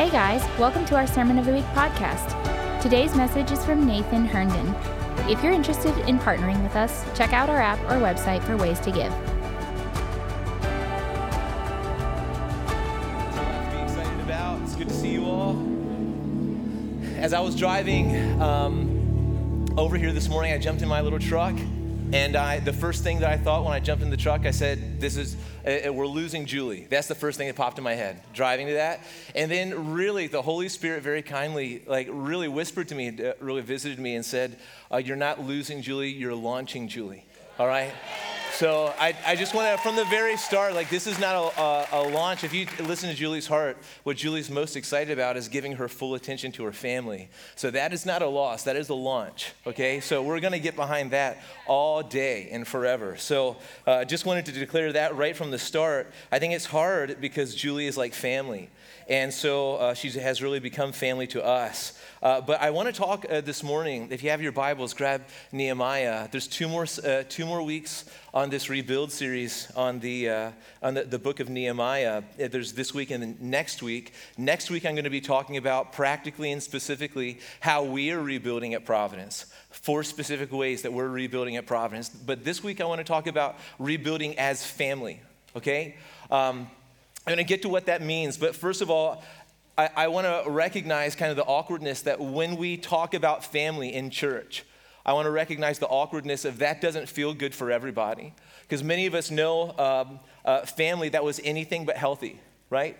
Hey guys, welcome to our Sermon of the Week podcast. Today's message is from Nathan Herndon. If you're interested in partnering with us, check out our app or website for ways to give. to be excited about. It's good to see you all. As I was driving um, over here this morning, I jumped in my little truck, and I, the first thing that I thought when I jumped in the truck, I said, "This is we're losing Julie." That's the first thing that popped in my head driving to that, and then really the Holy Spirit very kindly, like really whispered to me, uh, really visited me, and said, uh, "You're not losing Julie. You're launching Julie." All right. So I, I just want to, from the very start, like this is not a, a, a, launch. If you listen to Julie's heart, what Julie's most excited about is giving her full attention to her family. So that is not a loss, that is a launch, okay? So we're going to get behind that all day and forever. So I uh, just wanted to declare that right from the start. I think it's hard because Julie is like family. And so uh, she has really become family to us. Uh, but I want to talk uh, this morning. If you have your Bibles, grab Nehemiah. There's two more, uh, two more weeks on this rebuild series on the, uh, on the, the book of Nehemiah. Uh, there's this week and next week. Next week, I'm going to be talking about practically and specifically how we are rebuilding at Providence. Four specific ways that we're rebuilding at Providence. But this week, I want to talk about rebuilding as family, okay? Um, I'm going to get to what that means, but first of all, I, I want to recognize kind of the awkwardness that when we talk about family in church, I want to recognize the awkwardness of that doesn't feel good for everybody. Because many of us know um, a family that was anything but healthy, right?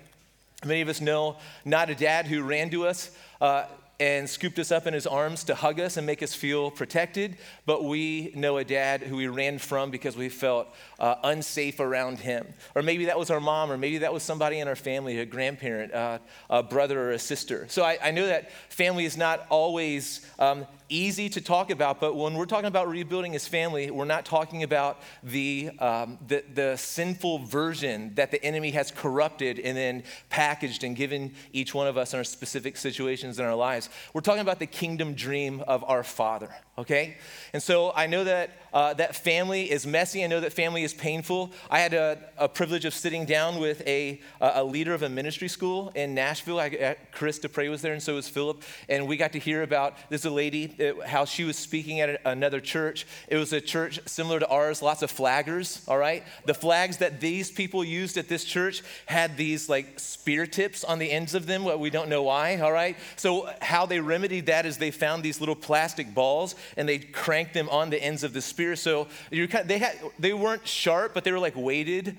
Many of us know not a dad who ran to us uh, and scooped us up in his arms to hug us and make us feel protected, but we know a dad who we ran from because we felt uh, unsafe around him. Or maybe that was our mom, or maybe that was somebody in our family, a grandparent, uh, a brother, or a sister. So I, I know that family is not always um, easy to talk about, but when we're talking about rebuilding his family, we're not talking about the, um, the, the, sinful version that the enemy has corrupted and then packaged and given each one of us in our specific situations in our lives. We're talking about the kingdom dream of our Father, okay? And so I know that uh, that family is messy. I know that family is painful. I had a, a privilege of sitting down with a, a leader of a ministry school in Nashville. I, Chris Dupre was there, and so was Philip. And we got to hear about this lady, how she was speaking at another church. It was a church similar to ours, lots of flaggers, all right? The flags that these people used at this church had these like spear tips on the ends of them, what we don't know why, all right? So, how they remedied that is they found these little plastic balls and they cranked them on the ends of the spear spear. So kind of, they, had, they weren't sharp, but they were like weighted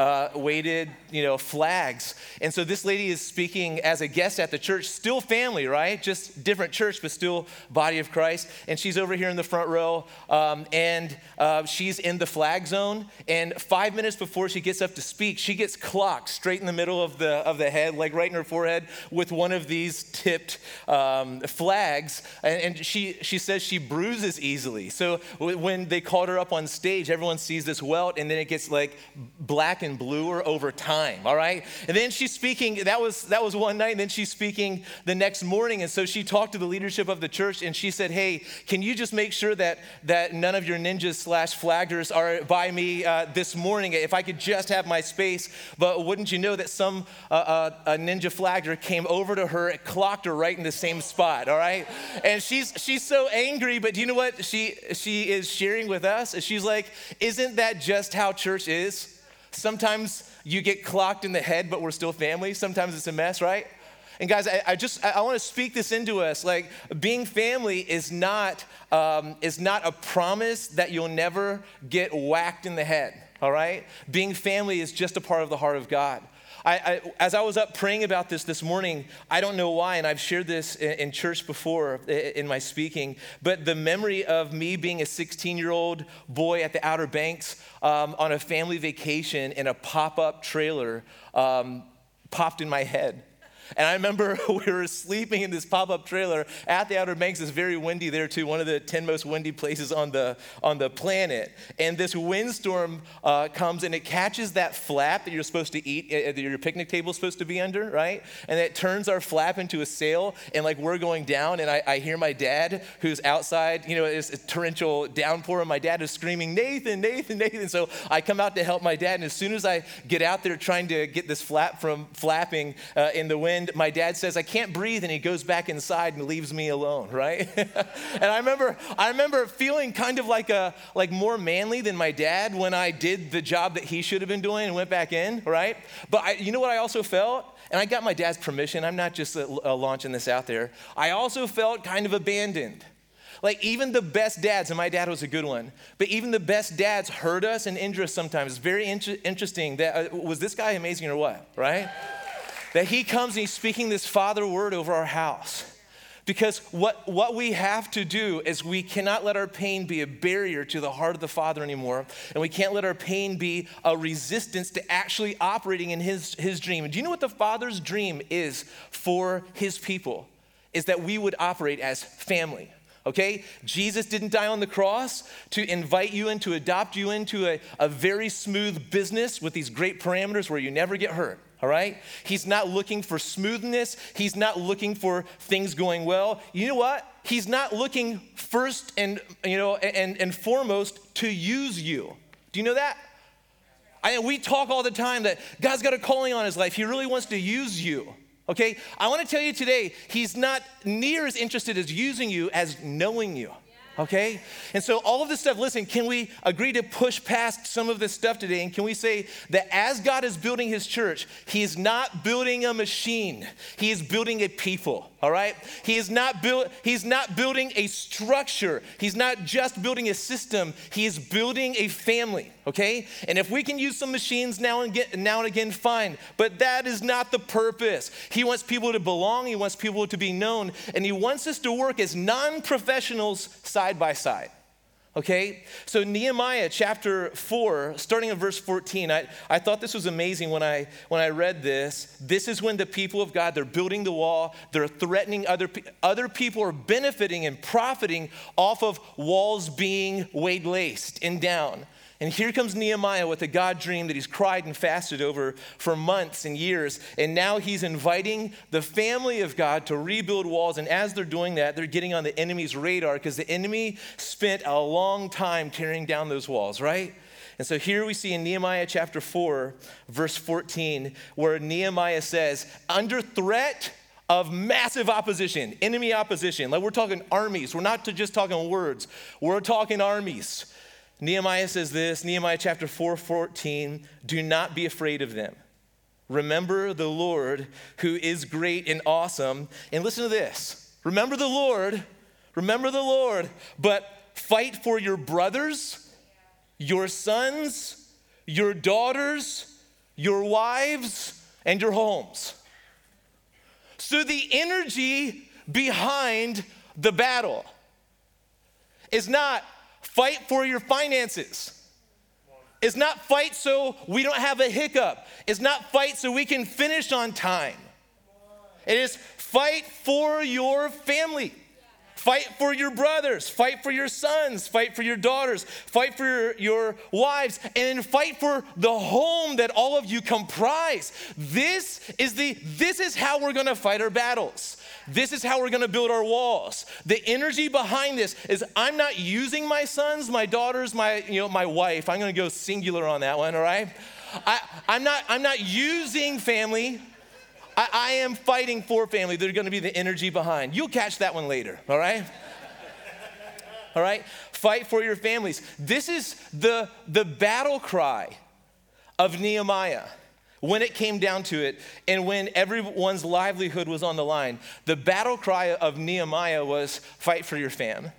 uh, weighted, you know, flags. And so this lady is speaking as a guest at the church, still family, right? Just different church, but still body of Christ. And she's over here in the front row, um, and uh, she's in the flag zone. And five minutes before she gets up to speak, she gets clocked straight in the middle of the of the head, like right in her forehead, with one of these tipped um, flags. And, and she she says she bruises easily. So when they called her up on stage, everyone sees this welt, and then it gets like black and and bluer over time, all right? And then she's speaking, that was that was one night, and then she's speaking the next morning. And so she talked to the leadership of the church and she said, Hey, can you just make sure that that none of your ninjas slash flaggers are by me uh, this morning? If I could just have my space. But wouldn't you know that some uh, uh, a ninja flagger came over to her, clocked her right in the same spot, all right? And she's she's so angry, but do you know what she she is sharing with us? She's like, Isn't that just how church is? Sometimes you get clocked in the head, but we're still family. Sometimes it's a mess, right? And guys, I, I just I, I want to speak this into us. Like being family is not um, is not a promise that you'll never get whacked in the head. All right, being family is just a part of the heart of God. I, I, as I was up praying about this this morning, I don't know why, and I've shared this in, in church before in my speaking, but the memory of me being a 16 year old boy at the Outer Banks um, on a family vacation in a pop up trailer um, popped in my head. And I remember we were sleeping in this pop up trailer at the Outer Banks. It's very windy there, too, one of the 10 most windy places on the, on the planet. And this windstorm uh, comes and it catches that flap that you're supposed to eat, uh, that your picnic table is supposed to be under, right? And it turns our flap into a sail. And like we're going down, and I, I hear my dad, who's outside, you know, it's a torrential downpour, and my dad is screaming, Nathan, Nathan, Nathan. So I come out to help my dad. And as soon as I get out there trying to get this flap from flapping uh, in the wind, and my dad says, I can't breathe, and he goes back inside and leaves me alone, right? and I remember, I remember feeling kind of like a like more manly than my dad when I did the job that he should have been doing and went back in, right? But I, you know what I also felt? And I got my dad's permission. I'm not just launching this out there. I also felt kind of abandoned. Like, even the best dads, and my dad was a good one, but even the best dads hurt us and injure us sometimes. It's very inter- interesting that, uh, was this guy amazing or what, right? That he comes and he's speaking this father word over our house. Because what, what we have to do is we cannot let our pain be a barrier to the heart of the Father anymore. And we can't let our pain be a resistance to actually operating in his, his dream. Do you know what the Father's dream is for his people? Is that we would operate as family okay? Jesus didn't die on the cross to invite you in, to adopt you into a, a very smooth business with these great parameters where you never get hurt. All right? He's not looking for smoothness. He's not looking for things going well. You know what? He's not looking first and you know and, and foremost to use you. Do you know that? I, we talk all the time that God's got a calling on his life. He really wants to use you. Okay? I want to tell you today, he's not near as interested as using you as knowing you. Okay? And so, all of this stuff, listen, can we agree to push past some of this stuff today? And can we say that as God is building his church, he is not building a machine, he is building a people, all right? He is not, build, he's not building a structure, he's not just building a system, he is building a family, okay? And if we can use some machines now and, get, now and again, fine. But that is not the purpose. He wants people to belong, he wants people to be known, and he wants us to work as non professionals side by side. Okay? So, Nehemiah chapter 4, starting in verse 14, I, I thought this was amazing when I, when I read this. This is when the people of God, they're building the wall, they're threatening other, other people are benefiting and profiting off of walls being laced and down. And here comes Nehemiah with a God dream that he's cried and fasted over for months and years. And now he's inviting the family of God to rebuild walls. And as they're doing that, they're getting on the enemy's radar because the enemy spent a long time tearing down those walls, right? And so here we see in Nehemiah chapter 4, verse 14, where Nehemiah says, under threat of massive opposition, enemy opposition, like we're talking armies, we're not just talking words, we're talking armies. Nehemiah says this, Nehemiah chapter 4 14, do not be afraid of them. Remember the Lord who is great and awesome. And listen to this remember the Lord, remember the Lord, but fight for your brothers, your sons, your daughters, your wives, and your homes. So the energy behind the battle is not Fight for your finances. It's not fight so we don't have a hiccup. It's not fight so we can finish on time. It is fight for your family. Fight for your brothers, fight for your sons, fight for your daughters, fight for your, your, wives, and fight for the home that all of you comprise. This is the this is how we're gonna fight our battles. This is how we're gonna build our walls. The energy behind this is I'm not using my sons, my daughters, my, you know, my wife. I'm gonna go singular on that one, all right? I, I'm not I'm not using family. I, I am fighting for family. There's going to be the energy behind. You'll catch that one later, all right? all right? Fight for your families. This is the, the battle cry of Nehemiah when it came down to it and when everyone's livelihood was on the line. The battle cry of Nehemiah was fight for your fam.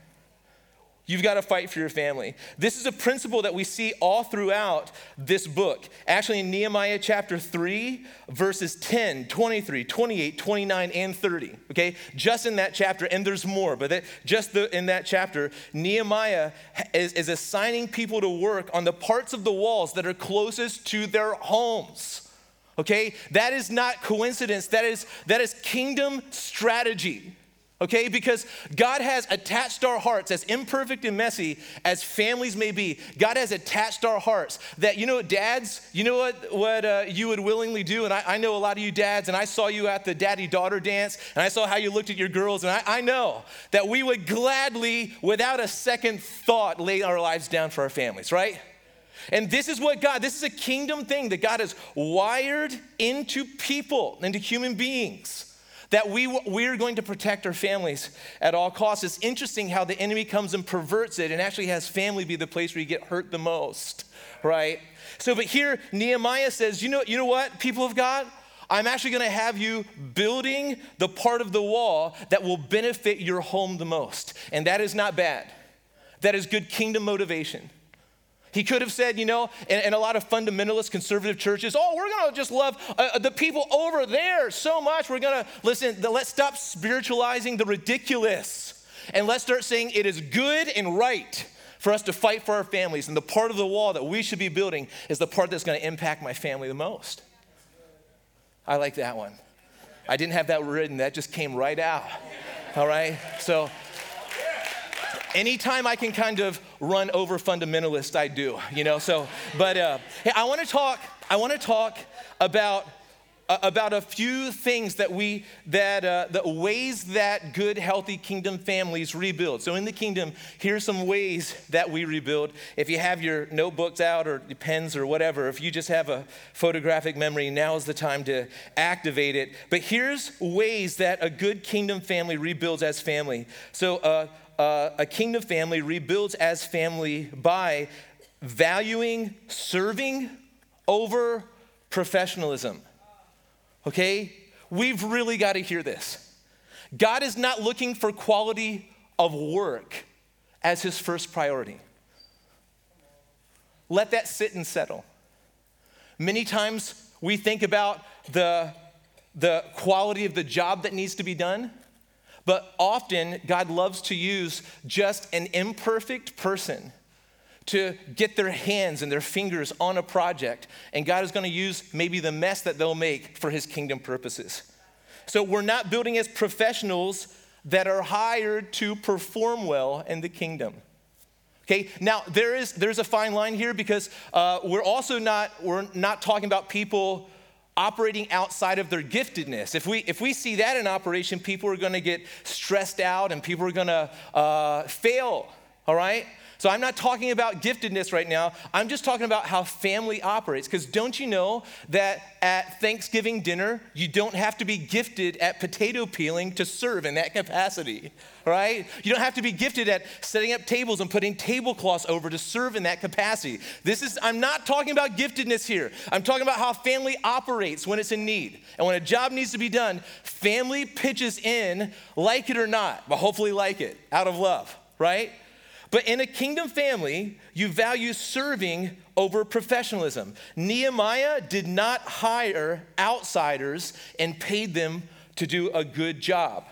You've got to fight for your family. This is a principle that we see all throughout this book. Actually, in Nehemiah chapter 3, verses 10, 23, 28, 29, and 30. Okay, just in that chapter, and there's more, but that, just the, in that chapter, Nehemiah is, is assigning people to work on the parts of the walls that are closest to their homes. Okay, that is not coincidence, that is, that is kingdom strategy okay? Because God has attached our hearts, as imperfect and messy as families may be, God has attached our hearts that, you know, dads, you know what, what uh, you would willingly do? And I, I, know a lot of you dads, and I saw you at the daddy daughter dance, and I saw how you looked at your girls, and I, I know that we would gladly, without a second thought, lay our lives down for our families, right? And this is what God, this is a kingdom thing that God has wired into people, into human beings that we, we're going to protect our families at all costs. It's interesting how the enemy comes and perverts it and actually has family be the place where you get hurt the most, right? So, but here Nehemiah says, you know, you know what, people of God? I'm actually gonna have you building the part of the wall that will benefit your home the most. And that is not bad. That is good kingdom motivation. He could have said, you know, and, a lot of fundamentalist conservative churches, oh, we're going to just love uh, the people over there so much. We're going to, listen, the, let's stop spiritualizing the ridiculous and let's start saying it is good and right for us to fight for our families. And the part of the wall that we should be building is the part that's going to impact my family the most. I like that one. I didn't have that written, that just came right out. All right? So, anytime I can kind of run over fundamentalists, I do, you know. So, but uh, hey, I want to talk. I want to talk about uh, about a few things that we that uh, the ways that good, healthy kingdom families rebuild. So in the kingdom, here's some ways that we rebuild. If you have your notebooks out or pens or whatever, if you just have a photographic memory, now is the time to activate it. But here's ways that a good kingdom family rebuilds as family. So. Uh, uh, a kingdom family rebuilds as family by valuing serving over professionalism. Okay? We've really got to hear this. God is not looking for quality of work as his first priority. Let that sit and settle. Many times we think about the, the quality of the job that needs to be done. But often, God loves to use just an imperfect person to get their hands and their fingers on a project. And God is going to use maybe the mess that they'll make for his kingdom purposes. So we're not building as professionals that are hired to perform well in the kingdom. Okay, now there is there's a fine line here because uh, we're also not we're not talking about people operating outside of their giftedness. If we, if we see that in operation, people are going to get stressed out and people are going to uh, fail, all right? So I'm not talking about giftedness right now. I'm just talking about how family operates. Because don't you know that at Thanksgiving dinner, you don't have to be gifted at potato peeling to serve in that capacity, right? You don't have to be gifted at setting up tables and putting tablecloths over to serve in that capacity. This is, I'm not talking about giftedness here. I'm talking about how family operates when it's in need. And when a job needs to be done, family pitches in, like it or not, but hopefully like it, out of love, right? But in a kingdom family, you value serving over professionalism. Nehemiah did not hire outsiders and paid them to do a good job.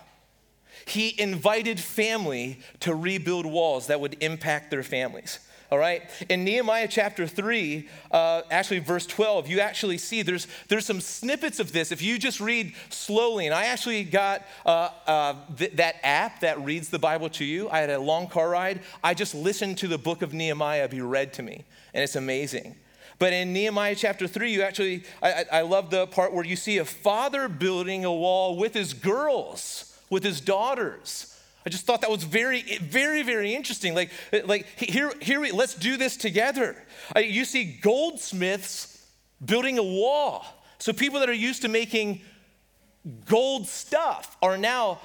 He invited family to rebuild walls that would impact their families all right? In Nehemiah chapter 3, uh, actually verse 12, you actually see there's, there's some snippets of this. If you just read slowly, and I actually got uh, uh, th- that app that reads the Bible to you. I had a long car ride. I just listened to the book of Nehemiah be read to me, and it's amazing. But in Nehemiah chapter 3, you actually, I, I love the part where you see a father building a wall with his girls, with his daughters. I just thought that was very, very, very interesting. Like, like here, here we, let's do this together. You see goldsmiths building a wall. So people that are used to making gold stuff are now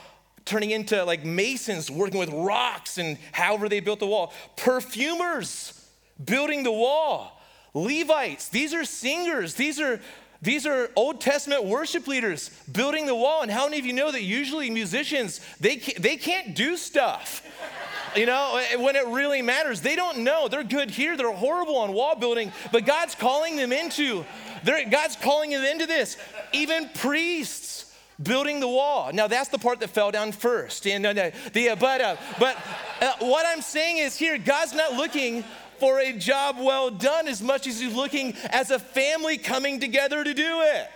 turning into like masons working with rocks and however they built the wall. Perfumers building the wall. Levites, these are singers. These are these are Old Testament worship leaders building the wall. And how many of you know that usually musicians, they can't, they can't do stuff? You know, when it really matters, they don't know. They're good here, they're horrible on wall building, but God's calling them into, God's calling them into this. Even priests building the wall. Now that's the part that fell down first. And uh, the, uh, but uh, but uh, what I'm saying is here, God's not looking for a job well done as much as he's looking as a family coming together to do it.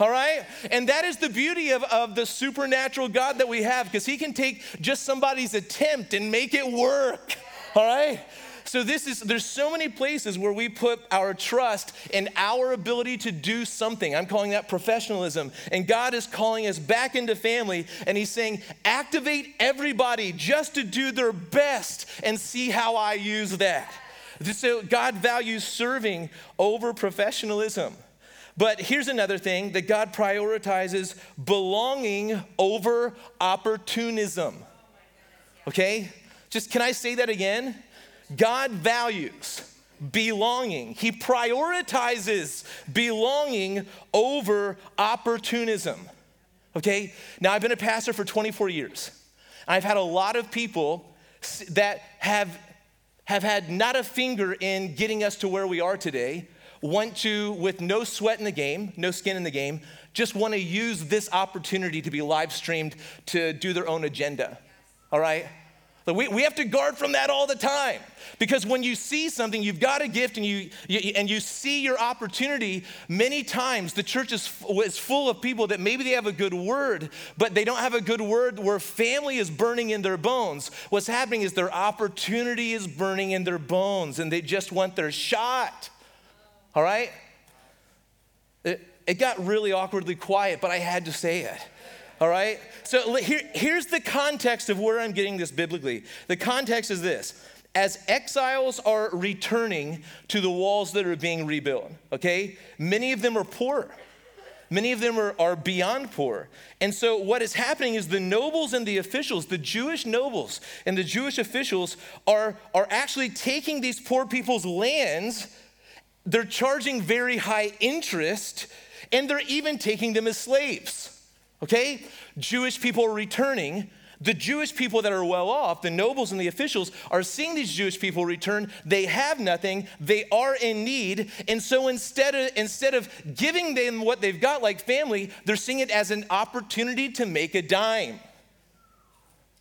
All right? And that is the beauty of, of the supernatural God that we have because he can take just somebody's attempt and make it work. All right? So this is there's so many places where we put our trust in our ability to do something. I'm calling that professionalism. And God is calling us back into family and he's saying, "Activate everybody just to do their best and see how I use that." So God values serving over professionalism. But here's another thing that God prioritizes belonging over opportunism. Okay? Just can I say that again? God values belonging. He prioritizes belonging over opportunism. Okay? Now, I've been a pastor for 24 years. I've had a lot of people that have, have had not a finger in getting us to where we are today, want to, with no sweat in the game, no skin in the game, just want to use this opportunity to be live streamed to do their own agenda. All right? We, we have to guard from that all the time because when you see something, you've got a gift and you, you and you see your opportunity. Many times, the church is, is full of people that maybe they have a good word, but they don't have a good word where family is burning in their bones. What's happening is their opportunity is burning in their bones and they just want their shot. All right? It, it got really awkwardly quiet, but I had to say it. All right? So here, here's the context of where I'm getting this biblically. The context is this as exiles are returning to the walls that are being rebuilt, okay? Many of them are poor. Many of them are, are beyond poor. And so, what is happening is the nobles and the officials, the Jewish nobles and the Jewish officials, are, are actually taking these poor people's lands. They're charging very high interest, and they're even taking them as slaves okay? Jewish people are returning. The Jewish people that are well off, the nobles and the officials, are seeing these Jewish people return. They have nothing, they are in need. And so instead of, instead of giving them what they've got, like family, they're seeing it as an opportunity to make a dime.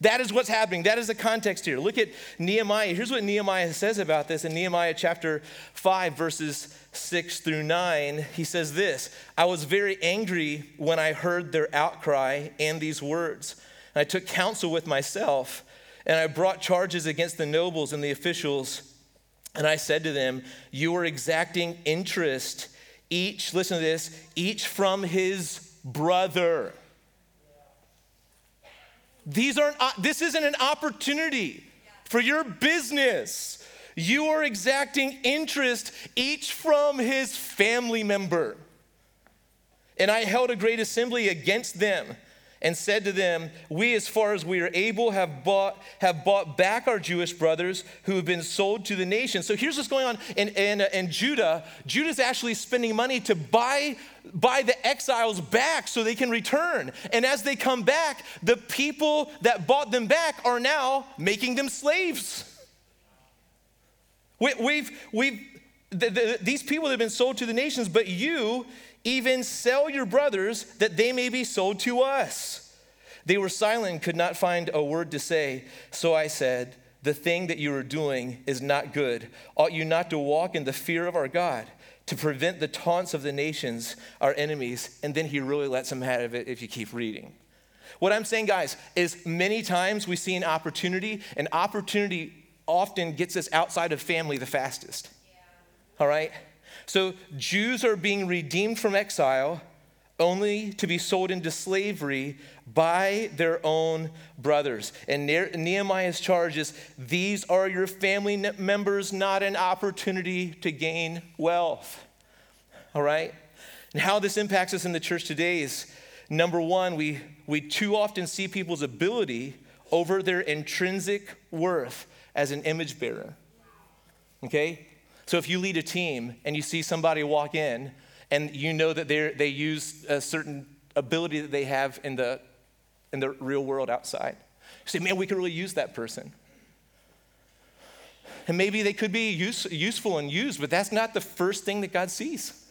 That is what's happening. That is the context here. Look at Nehemiah. Here's what Nehemiah says about this in Nehemiah chapter 5, verses 6 through 9. He says this I was very angry when I heard their outcry and these words. And I took counsel with myself, and I brought charges against the nobles and the officials. And I said to them, You are exacting interest, each, listen to this, each from his brother. These aren't, uh, this isn't an opportunity for your business. You are exacting interest each from his family member. And I held a great assembly against them and said to them, We, as far as we are able, have bought, have bought back our Jewish brothers who have been sold to the nation. So here's what's going on in, in, uh, in Judah. Judah's actually spending money to buy, buy the exiles back so they can return. And as they come back, the people that bought them back are now making them slaves. We, have we've, we've the, the, these people have been sold to the nations, but you even sell your brothers that they may be sold to us. They were silent, could not find a word to say. So I said, The thing that you are doing is not good. Ought you not to walk in the fear of our God? to prevent the taunts of the nations, our enemies, and then he really lets them have it if you keep reading. What I'm saying, guys, is many times we see an opportunity, and opportunity often gets us outside of family the fastest. Yeah. All right? So Jews are being redeemed from exile only to be sold into slavery by their own brothers. And Nehemiah's charge is these are your family members, not an opportunity to gain wealth. All right? And how this impacts us in the church today is number one, we, we too often see people's ability over their intrinsic worth as an image bearer. Okay? So if you lead a team and you see somebody walk in and you know that they they use a certain ability that they have in the, in the real world outside, you say, man, we could really use that person. And maybe they could be use, useful and used, but that's not the first thing that God sees.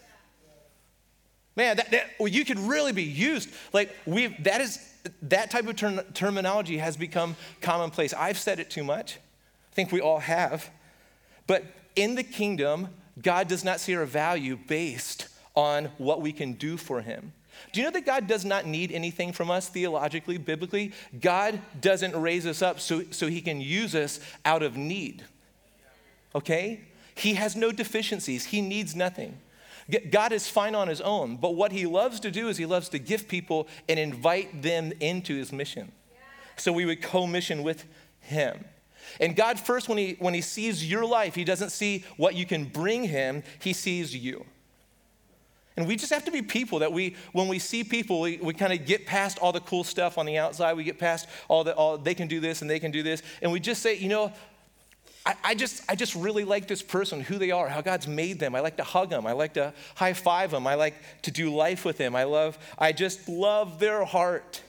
Man, that, that well, you could really be used. Like we, that is that type of ter- terminology has become commonplace. I've said it too much. I think we all have. But in the kingdom, God does not see our value based on what we can do for him. Do you know that God does not need anything from us theologically, biblically? God doesn't raise us up so, so he can use us out of need. Okay? He has no deficiencies, he needs nothing. God is fine on his own, but what he loves to do is he loves to give people and invite them into his mission. So we would co mission with him. And God, first, when he, when he sees your life, He doesn't see what you can bring Him, He sees you. And we just have to be people that we, when we see people, we, we kind of get past all the cool stuff on the outside. We get past all the, all, they can do this and they can do this. And we just say, you know, I, I, just, I just really like this person, who they are, how God's made them. I like to hug them. I like to high five them. I like to do life with them. I love, I just love their heart.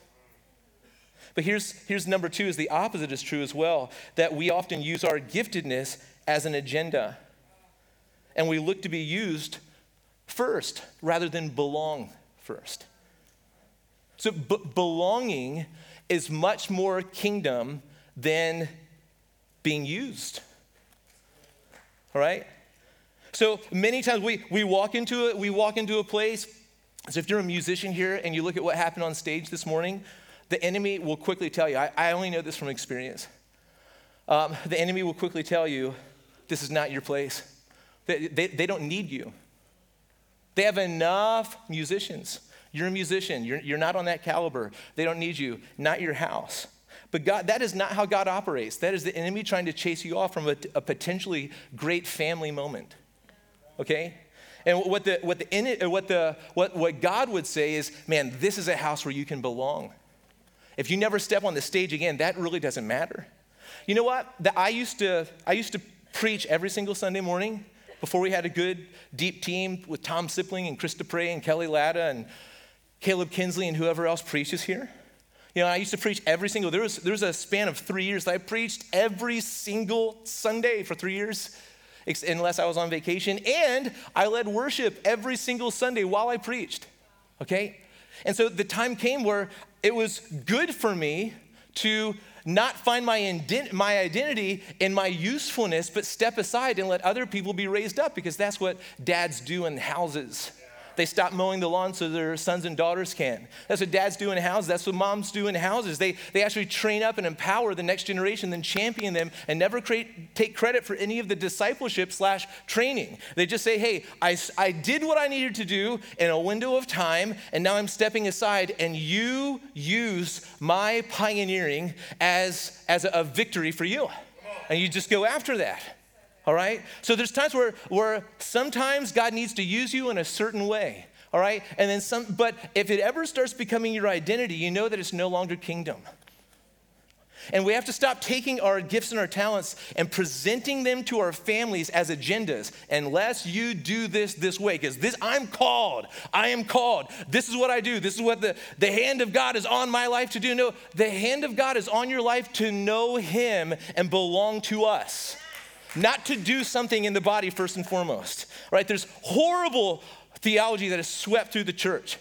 But here's, here's number two is the opposite is true as well, that we often use our giftedness as an agenda. And we look to be used first rather than belong first. So b- belonging is much more kingdom than being used. All right? So many times we, we walk into it, we walk into a place. So if you're a musician here and you look at what happened on stage this morning, the enemy will quickly tell you, I, I only know this from experience. Um, the enemy will quickly tell you, this is not your place. They, they, they don't need you. They have enough musicians. You're a musician, you're, you're not on that caliber. They don't need you, not your house. But God, that is not how God operates. That is the enemy trying to chase you off from a, a potentially great family moment. Okay? And what, the, what, the, what, the, what, what God would say is, man, this is a house where you can belong. If you never step on the stage again, that really doesn't matter. You know what? The, I, used to, I used to preach every single Sunday morning before we had a good, deep team with Tom Sipling and Chris Dupre and Kelly Latta and Caleb Kinsley and whoever else preaches here. You know, I used to preach every single, there was, there was a span of three years that I preached every single Sunday for three years, unless I was on vacation. And I led worship every single Sunday while I preached, okay? And so the time came where it was good for me to not find my, my identity in my usefulness, but step aside and let other people be raised up because that's what dads do in houses. They stop mowing the lawn so their sons and daughters can. That's what dads do in houses. That's what moms do in houses. They, they actually train up and empower the next generation, then champion them, and never create, take credit for any of the discipleship slash training. They just say, hey, I, I did what I needed to do in a window of time, and now I'm stepping aside, and you use my pioneering as, as a, a victory for you. And you just go after that all right? So there's times where, where sometimes God needs to use you in a certain way, all right? And then some, but if it ever starts becoming your identity, you know that it's no longer kingdom. And we have to stop taking our gifts and our talents and presenting them to our families as agendas unless you do this this way. Because this, I'm called. I am called. This is what I do. This is what the, the hand of God is on my life to do. No, the hand of God is on your life to know Him and belong to us not to do something in the body first and foremost, right? There's horrible theology that has swept through the church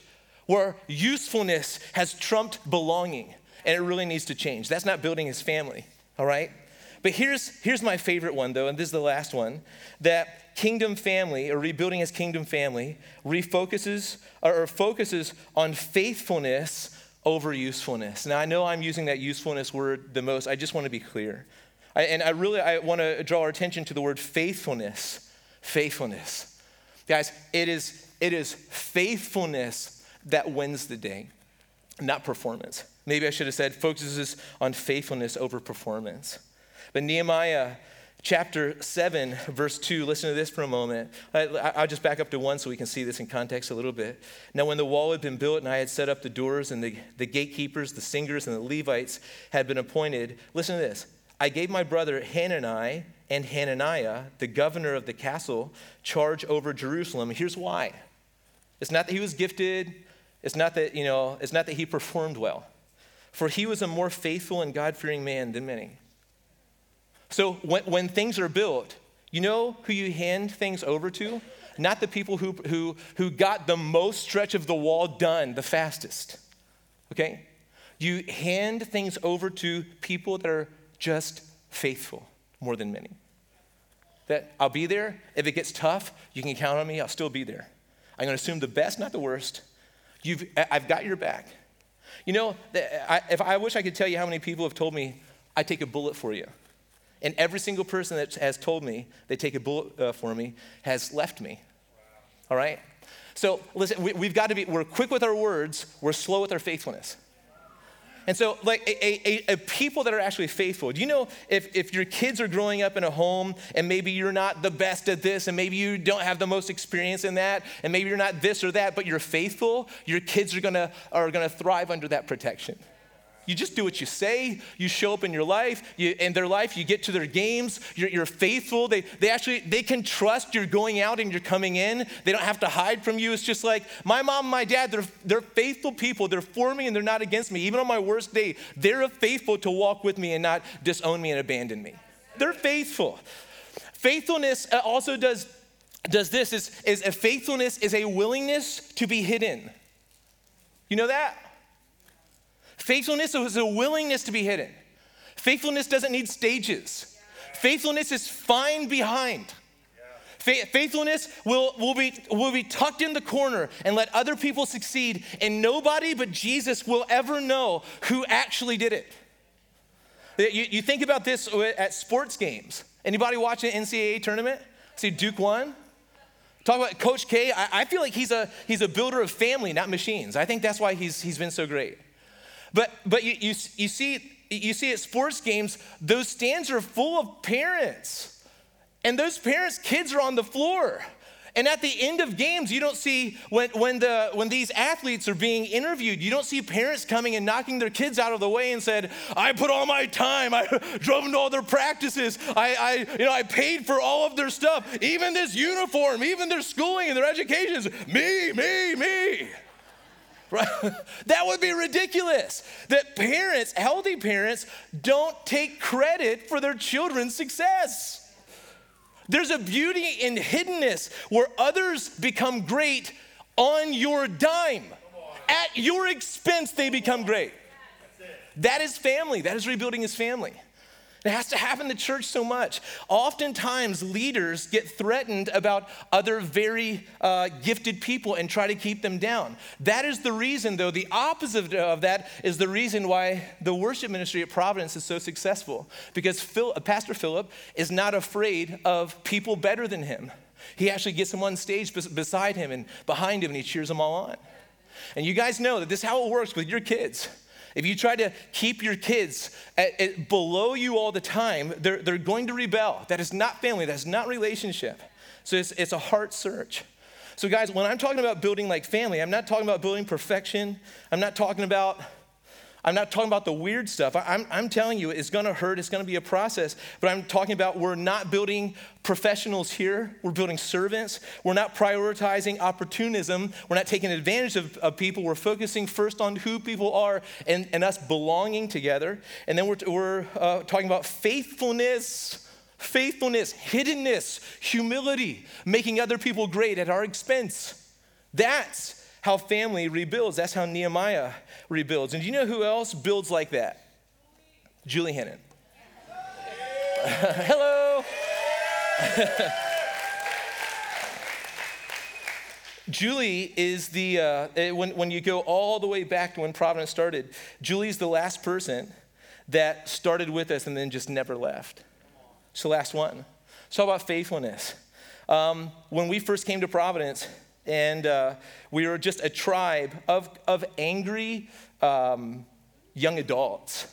where usefulness has trumped belonging, and it really needs to change. That's not building his family, all right? But here's, here's my favorite one, though, and this is the last one that kingdom family, or rebuilding his kingdom family, refocuses or, or focuses on faithfulness over usefulness. Now, I know I'm using that usefulness word the most. I just want to be clear. I, and I really I want to draw our attention to the word faithfulness. Faithfulness. Guys, it is, it is faithfulness that wins the day, not performance. Maybe I should have said focuses on faithfulness over performance. But Nehemiah chapter 7, verse 2, listen to this for a moment. I, will just back up to 1 so we can see this in context a little bit. Now, when the wall had been built and I had set up the doors and the, the gatekeepers, the singers, and the Levites had been appointed, listen to this. I gave my brother Hanani and Hananiah, the governor of the castle, charge over Jerusalem. Here's why. It's not that he was gifted, it's not that, you know, it's not that he performed well. For he was a more faithful and God-fearing man than many. So when, when things are built, you know who you hand things over to? Not the people who, who, who got the most stretch of the wall done the fastest. Okay? You hand things over to people that are just faithful more than many. That I'll be there. If it gets tough, you can count on me. I'll still be there. I'm going to assume the best, not the worst. You've, I've got your back. You know, if I wish I could tell you how many people have told me, I take a bullet for you. And every single person that has told me they take a bullet uh, for me has left me. All right? So listen, we, have got to be, we're quick with our words, we're slow with our faithfulness. And so, like a, a, a, people that are actually faithful. Do you know if, if your kids are growing up in a home and maybe you're not the best at this and maybe you don't have the most experience in that and maybe you're not this or that, but you're faithful, your kids are gonna, are gonna thrive under that protection. You just do what you say. You show up in your life, you, in their life. You get to their games. You're, you're, faithful. They, they actually they can trust you're going out and you're coming in. They don't have to hide from you. It's just like my mom and my dad. They're they're faithful people. They're for me and they're not against me. Even on my worst day, they're faithful to walk with me and not disown me and abandon me. They're faithful. Faithfulness uh, also does does this is is a faithfulness is a willingness to be hidden. You know that. Faithfulness is a willingness to be hidden. Faithfulness doesn't need stages. Faithfulness is fine behind. Faithfulness will, will, be, will be tucked in the corner and let other people succeed, and nobody but Jesus will ever know who actually did it. You, you think about this at sports games. Anybody watching an NCAA tournament? See Duke won? Talk about Coach K. I, I feel like he's a, he's a builder of family, not machines. I think that's why he's, he's been so great. But, but you, you, you, see, you see at sports games, those stands are full of parents. And those parents' kids are on the floor. And at the end of games, you don't see, when, when, the, when these athletes are being interviewed, you don't see parents coming and knocking their kids out of the way and said, I put all my time, I drove them to all their practices, I, I, you know, I paid for all of their stuff, even this uniform, even their schooling and their educations, me, me, me. Right? that would be ridiculous. That parents, healthy parents, don't take credit for their children's success. There's a beauty in hiddenness where others become great on your dime. At your expense, they become great. That is family. That is rebuilding his family. It has to happen in the church so much. Oftentimes, leaders get threatened about other very uh, gifted people and try to keep them down. That is the reason, though, the opposite of that is the reason why the worship ministry at Providence is so successful. Because Phil, Pastor Philip is not afraid of people better than him. He actually gets them on stage beside him and behind him, and he cheers them all on. And you guys know that this is how it works with your kids. If you try to keep your kids at, at below you all the time, they're, they're going to rebel. That is not family, that's not relationship. So it's, it's a heart search. So, guys, when I'm talking about building like family, I'm not talking about building perfection. I'm not talking about I'm not talking about the weird stuff. I'm, I'm telling you, it's gonna hurt, it's gonna be a process. But I'm talking about we're not building professionals here, we're building servants. We're not prioritizing opportunism, we're not taking advantage of, of people. We're focusing first on who people are and, and us belonging together. And then we're, we're uh, talking about faithfulness faithfulness, hiddenness, humility, making other people great at our expense. That's how family rebuilds. That's how Nehemiah rebuilds. And do you know who else builds like that? Julie Hennon. Hello. Julie is the, uh, eh, when, when you go all the way back to when Providence started, Julie's the last person that started with us and then just never left. It's the last one. It's all about faithfulness. Um, when we first came to Providence, and uh, we were just a tribe of, of angry um, young adults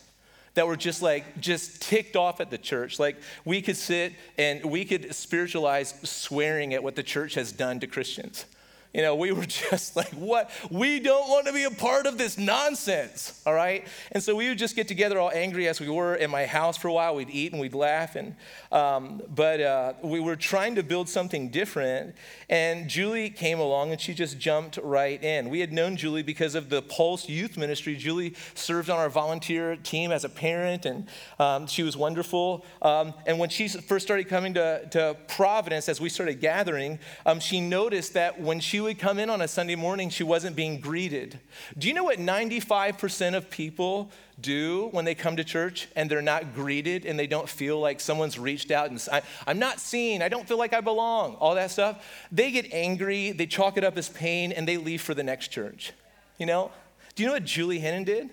that were just like just ticked off at the church. Like we could sit and we could spiritualize swearing at what the church has done to christians you know, we were just like, what? We don't want to be a part of this nonsense, all right? And so we would just get together all angry as we were in my house for a while. We'd eat and we'd laugh. And, um, but uh, we were trying to build something different. And Julie came along and she just jumped right in. We had known Julie because of the Pulse Youth Ministry. Julie served on our volunteer team as a parent, and um, she was wonderful. Um, and when she first started coming to, to Providence, as we started gathering, um, she noticed that when she would come in on a Sunday morning, she wasn't being greeted. Do you know what 95% of people do when they come to church and they're not greeted and they don't feel like someone's reached out and I, I'm not seen, I don't feel like I belong, all that stuff? They get angry, they chalk it up as pain, and they leave for the next church. You know? Do you know what Julie Hennon did?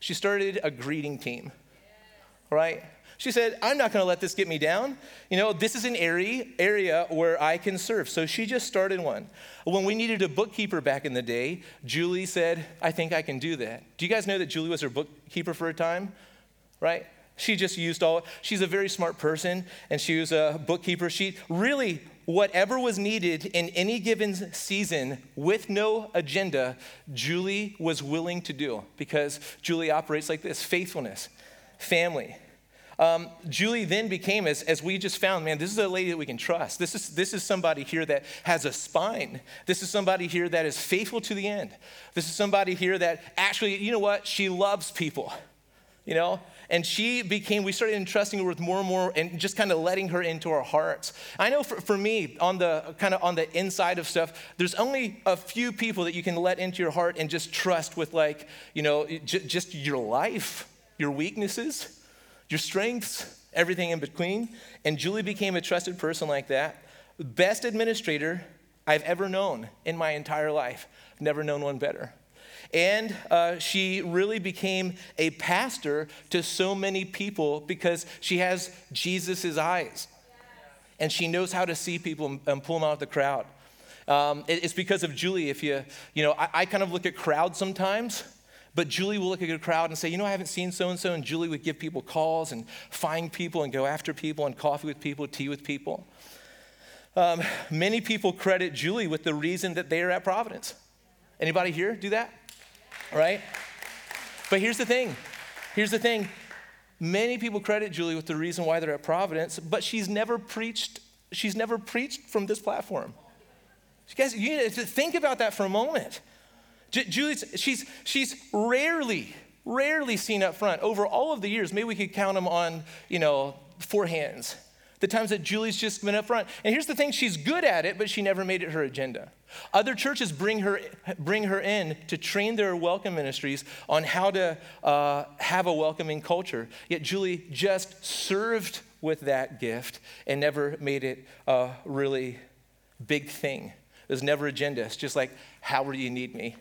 She started a greeting team, right? She said, I'm not going to let this get me down. You know, this is an area, area where I can serve. So she just started one. When we needed a bookkeeper back in the day, Julie said, I think I can do that. Do you guys know that Julie was her bookkeeper for a time? Right? She just used all, she's a very smart person and she was a bookkeeper. She really, whatever was needed in any given season with no agenda, Julie was willing to do because Julie operates like this faithfulness, family, um, Julie then became, as, as we just found, man, this is a lady that we can trust. This is, this is somebody here that has a spine. This is somebody here that is faithful to the end. This is somebody here that actually, you know what? She loves people, you know? And she became, we started entrusting her with more and more and just kind of letting her into our hearts. I know for, for me, on the kind of on the inside of stuff, there's only a few people that you can let into your heart and just trust with, like, you know, j- just your life, your weaknesses your strengths, everything in between. And Julie became a trusted person like that. Best administrator I've ever known in my entire life. Never known one better. And uh, she really became a pastor to so many people because she has Jesus' eyes. And she knows how to see people and pull them out of the crowd. Um, it's because of Julie. If you, you know, I, I kind of look at crowds sometimes but Julie will look at a crowd and say, You know, I haven't seen so and so. And Julie would give people calls and find people and go after people and coffee with people, tea with people. Um, many people credit Julie with the reason that they are at Providence. Anybody here do that? Right? But here's the thing. Here's the thing. Many people credit Julie with the reason why they're at Providence, but she's never preached. She's never preached from this platform. You guys, you need to think about that for a moment. Julie's, she's, she's rarely, rarely seen up front. Over all of the years, maybe we could count them on, you know, four hands. The times that Julie's just been up front. And here's the thing, she's good at it, but she never made it her agenda. Other churches bring her, bring her in to train their welcome ministries on how to uh, have a welcoming culture. Yet Julie just served with that gift and never made it a really big thing. Was never agenda. It's just like, how do you need me?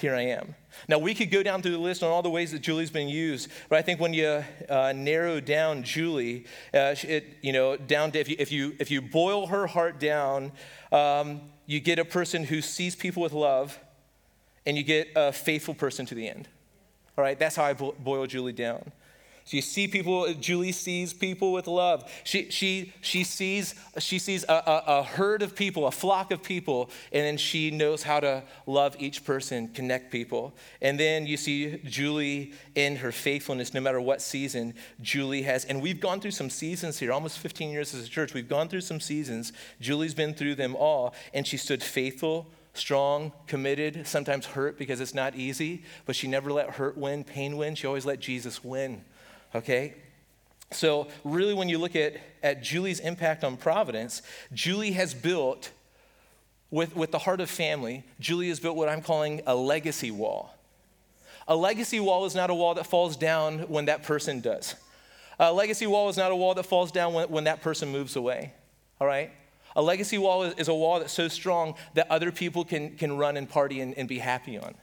Here I am. Now, we could go down through the list on all the ways that Julie's been used, but I think when you uh, narrow down Julie, uh, it, you know, down to if you, if you, if you boil her heart down, um, you get a person who sees people with love, and you get a faithful person to the end. All right, that's how I boil Julie down. You see people, Julie sees people with love. She, she, she sees, she sees a, a, a, herd of people, a flock of people, and then she knows how to love each person, connect people. And then you see Julie in her faithfulness, no matter what season Julie has. And we've gone through some seasons here, almost 15 years as a church. We've gone through some seasons. Julie's been through them all, and she stood faithful strong, committed, sometimes hurt because it's not easy, but she never let hurt win, pain win. She always let Jesus win okay? So, really, when you look at, at Julie's impact on Providence, Julie has built, with, with the heart of family, Julie has built what I'm calling a legacy wall. A legacy wall is not a wall that falls down when that person does. A legacy wall is not a wall that falls down when, when that person moves away, all right? A legacy wall is, is, a wall that's so strong that other people can, can run and party and, and be happy on.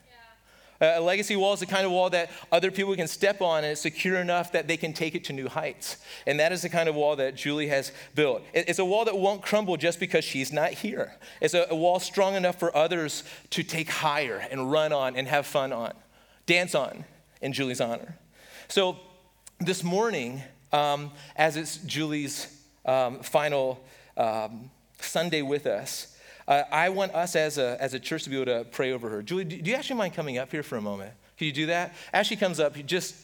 A legacy wall is the kind of wall that other people can step on and it's secure enough that they can take it to new heights. And that is the kind of wall that Julie has built. It's a wall that won't crumble just because she's not here. It's a wall strong enough for others to take higher and run on and have fun on, dance on in Julie's honor. So this morning, um, as it's Julie's um, final um, Sunday with us, uh, I want us as a, as a church to be able to pray over her. Julie, do you actually mind coming up here for a moment? Can you do that? As she comes up, you just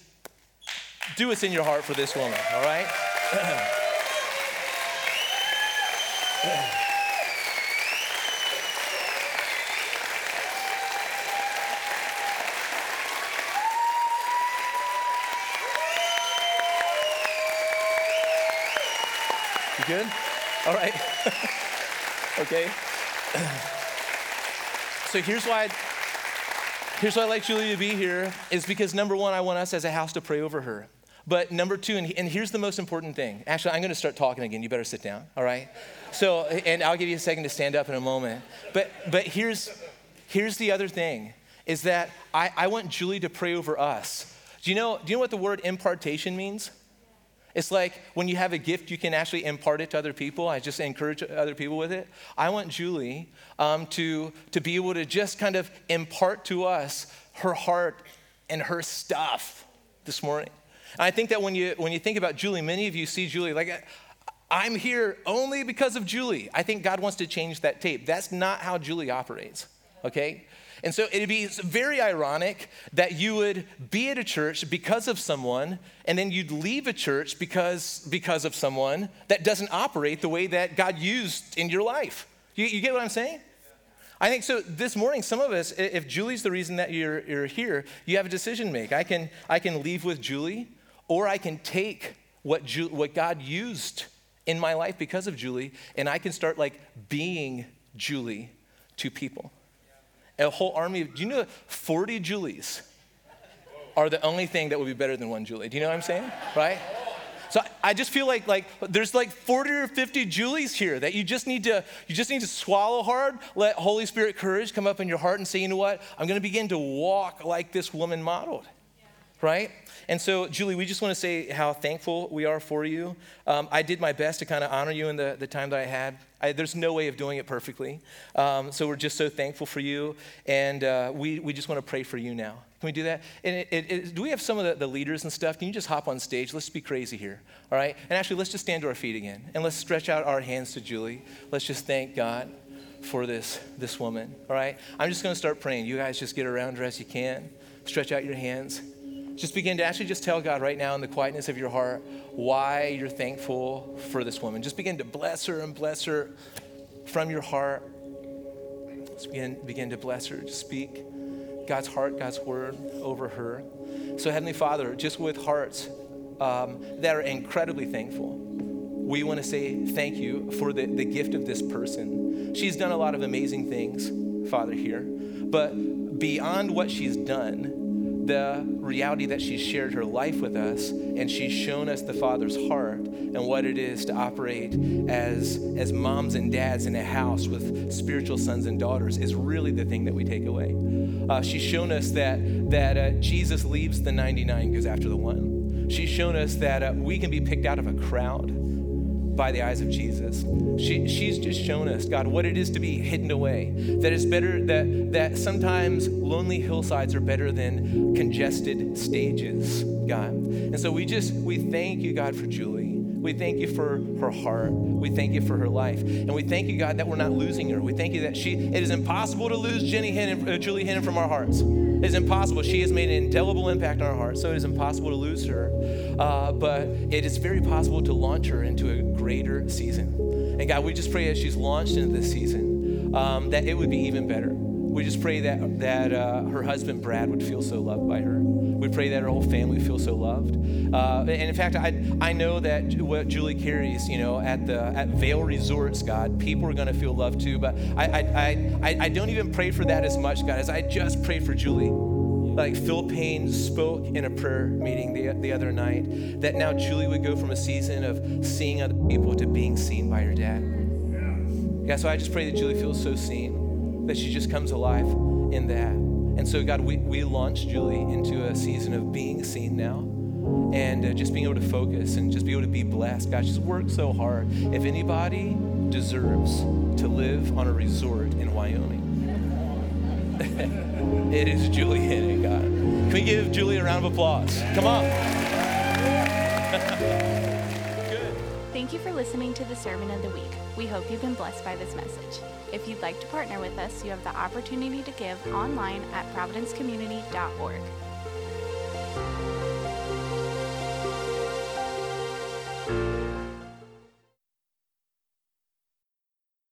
do what's in your heart for this woman, all right? You good? All right. okay. so here's why. Here's why I like Julie to be here is because number one, I want us as a house to pray over her. But number two, and, and here's the most important thing. Actually, I'm going to start talking again. You better sit down, all right? So, and I'll give you a second to stand up in a moment. But, but here's, here's the other thing is that I, I want Julie to pray over us. Do you, know, do you know what the word impartation means? It's like when you have a gift, you can actually impart it to other people. I just encourage other people with it. I want Julie um, to, to be able to just kind of impart to us her heart and her stuff this morning. And I think that when you, when you think about Julie, many of you see Julie like, I'm here only because of Julie. I think God wants to change that tape. That's not how Julie operates, okay? And so it'd be very ironic that you would be at a church because of someone, and then you'd leave a church because, because of someone that doesn't operate the way that God used in your life. You, you get what I'm saying? I think so. This morning, some of us, if Julie's the reason that you're, you're here, you have a decision to make. I can, I can leave with Julie, or I can take what, Ju- what God used in my life because of Julie, and I can start like being Julie to people a whole army of, do you know 40 Julies are the only thing that would be better than one Julie? Do you know what I'm saying? Right? So I just feel like like there's like 40 or 50 Julies here that you just need to you just need to swallow hard, let Holy Spirit courage come up in your heart and say, you know what? I'm gonna begin to walk like this woman modeled. Right? And so, Julie, we just want to say how thankful we are for you. Um, I did my best to kind of honor you in the, the time that I had. I, there's no way of doing it perfectly. Um, so, we're just so thankful for you. And uh, we, we just want to pray for you now. Can we do that? And it, it, it, do we have some of the, the, leaders and stuff? Can you just hop on stage? Let's be crazy here, all right? And actually, let's just stand to our feet again. And let's stretch out our hands to Julie. Let's just thank God for this, this woman, all right? I'm just going to start praying. You guys just get around her as you can. Stretch out your hands. Just begin to actually just tell God right now in the quietness of your heart why you're thankful for this woman. Just begin to bless her and bless her from your heart. Just begin, begin to bless her. Just speak God's heart, God's word over her. So, Heavenly Father, just with hearts um, that are incredibly thankful, we want to say thank you for the, the gift of this person. She's done a lot of amazing things, Father, here. But beyond what she's done, the reality that she's shared her life with us and she's shown us the Father's heart and what it is to operate as, as moms and dads in a house with spiritual sons and daughters is really the thing that we take away. Uh, she's shown us that, that uh, Jesus leaves the 99, goes after the one. She's shown us that uh, we can be picked out of a crowd by the eyes of Jesus. She, she's just shown us, God, what it is to be hidden away. That it's better, that, that sometimes lonely hillsides are better than congested stages, God. And so we just, we thank you, God, for Julie. We thank you for her heart. We thank you for her life. And we thank you, God, that we're not losing her. We thank you that she, it is impossible to lose Jenny Hennon, uh, Julie Hennon from our hearts. It is impossible. She has made an indelible impact on our hearts, so it is impossible to lose her. Uh, but it is very possible to launch her into a greater season. And God, we just pray as she's launched into this season um, that it would be even better. We just pray that, that uh, her husband, Brad, would feel so loved by her. We pray that her whole family feels so loved. Uh, and in fact, I, I know that what Julie carries, you know, at the at Vail Resorts, God, people are going to feel loved too. But I, I, I, I don't even pray for that as much, God, as I just pray for Julie like Phil Payne spoke in a prayer meeting the, the other night, that now Julie would go from a season of seeing other people to being seen by her dad. Yeah, so I just pray that Julie feels so seen that she just comes alive in that. And so, God, we, we launched Julie into a season of being seen now and uh, just being able to focus and just be able to be blessed. God, she's worked so hard. If anybody deserves to live on a resort in Wyoming, it is Julie Henning, God. Can we give Julie a round of applause? Come on. Thank you for listening to the Sermon of the Week. We hope you've been blessed by this message. If you'd like to partner with us, you have the opportunity to give online at providencecommunity.org.